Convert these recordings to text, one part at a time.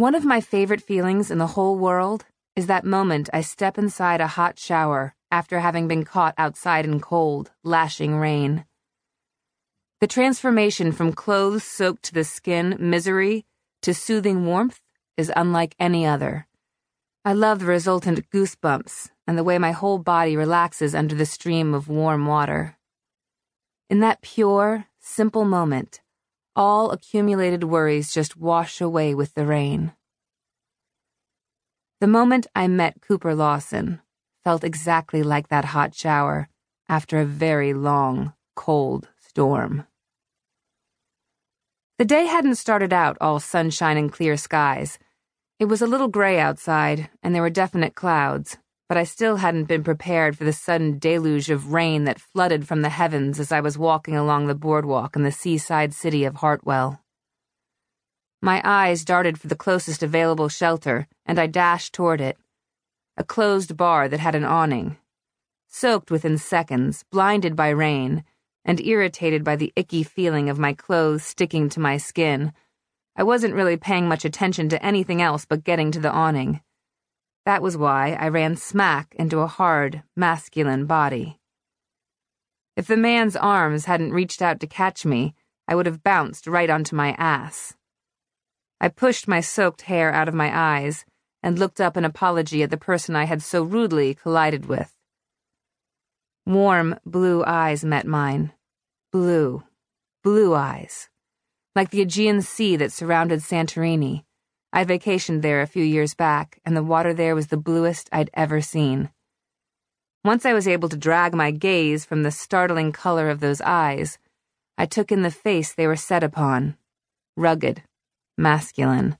One of my favorite feelings in the whole world is that moment I step inside a hot shower after having been caught outside in cold, lashing rain. The transformation from clothes soaked to the skin misery to soothing warmth is unlike any other. I love the resultant goosebumps and the way my whole body relaxes under the stream of warm water. In that pure, simple moment, all accumulated worries just wash away with the rain. The moment I met Cooper Lawson felt exactly like that hot shower after a very long, cold storm. The day hadn't started out all sunshine and clear skies. It was a little gray outside, and there were definite clouds, but I still hadn't been prepared for the sudden deluge of rain that flooded from the heavens as I was walking along the boardwalk in the seaside city of Hartwell. My eyes darted for the closest available shelter, and I dashed toward it. A closed bar that had an awning. Soaked within seconds, blinded by rain, and irritated by the icky feeling of my clothes sticking to my skin, I wasn't really paying much attention to anything else but getting to the awning. That was why I ran smack into a hard, masculine body. If the man's arms hadn't reached out to catch me, I would have bounced right onto my ass. I pushed my soaked hair out of my eyes and looked up in apology at the person I had so rudely collided with. Warm, blue eyes met mine. Blue, blue eyes. Like the Aegean Sea that surrounded Santorini. I vacationed there a few years back, and the water there was the bluest I'd ever seen. Once I was able to drag my gaze from the startling color of those eyes, I took in the face they were set upon rugged, masculine.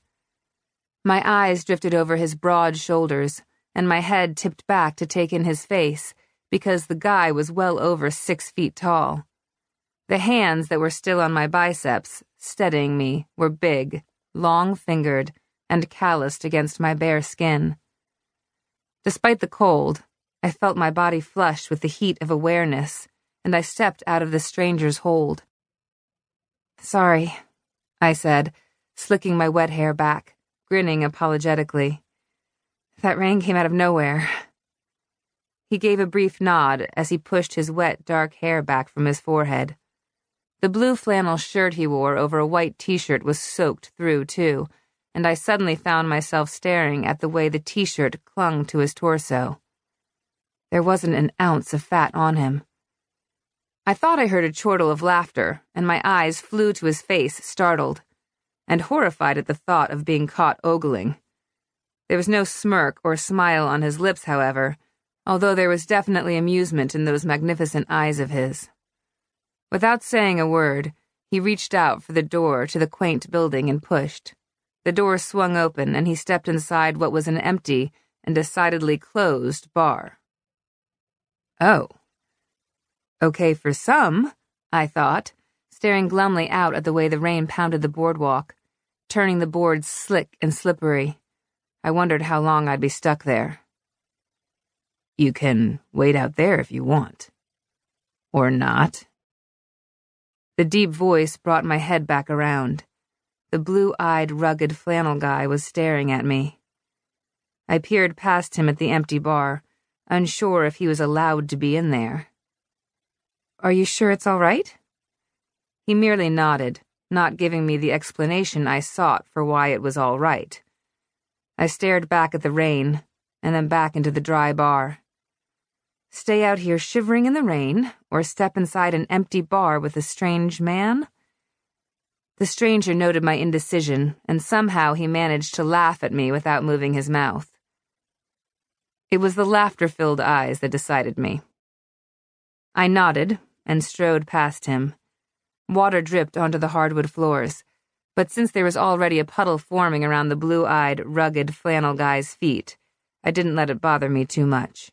My eyes drifted over his broad shoulders, and my head tipped back to take in his face because the guy was well over six feet tall. The hands that were still on my biceps, steadying me, were big, long fingered, and calloused against my bare skin. Despite the cold, I felt my body flush with the heat of awareness, and I stepped out of the stranger's hold. Sorry, I said slicking my wet hair back, grinning apologetically. That rain came out of nowhere. He gave a brief nod as he pushed his wet, dark hair back from his forehead. The blue flannel shirt he wore over a white t shirt was soaked through, too, and I suddenly found myself staring at the way the t shirt clung to his torso. There wasn't an ounce of fat on him. I thought I heard a chortle of laughter, and my eyes flew to his face, startled and horrified at the thought of being caught ogling. There was no smirk or smile on his lips, however, although there was definitely amusement in those magnificent eyes of his. Without saying a word, he reached out for the door to the quaint building and pushed. The door swung open, and he stepped inside what was an empty and decidedly closed bar. Oh. Okay for some, I thought, staring glumly out at the way the rain pounded the boardwalk turning the boards slick and slippery. I wondered how long I'd be stuck there. You can wait out there if you want. Or not. The deep voice brought my head back around. The blue eyed, rugged flannel guy was staring at me. I peered past him at the empty bar, unsure if he was allowed to be in there. Are you sure it's all right? He merely nodded not giving me the explanation I sought for why it was all right. I stared back at the rain, and then back into the dry bar. Stay out here shivering in the rain, or step inside an empty bar with a strange man? The stranger noted my indecision, and somehow he managed to laugh at me without moving his mouth. It was the laughter filled eyes that decided me. I nodded and strode past him Water dripped onto the hardwood floors, but since there was already a puddle forming around the blue eyed, rugged flannel guy's feet, I didn't let it bother me too much.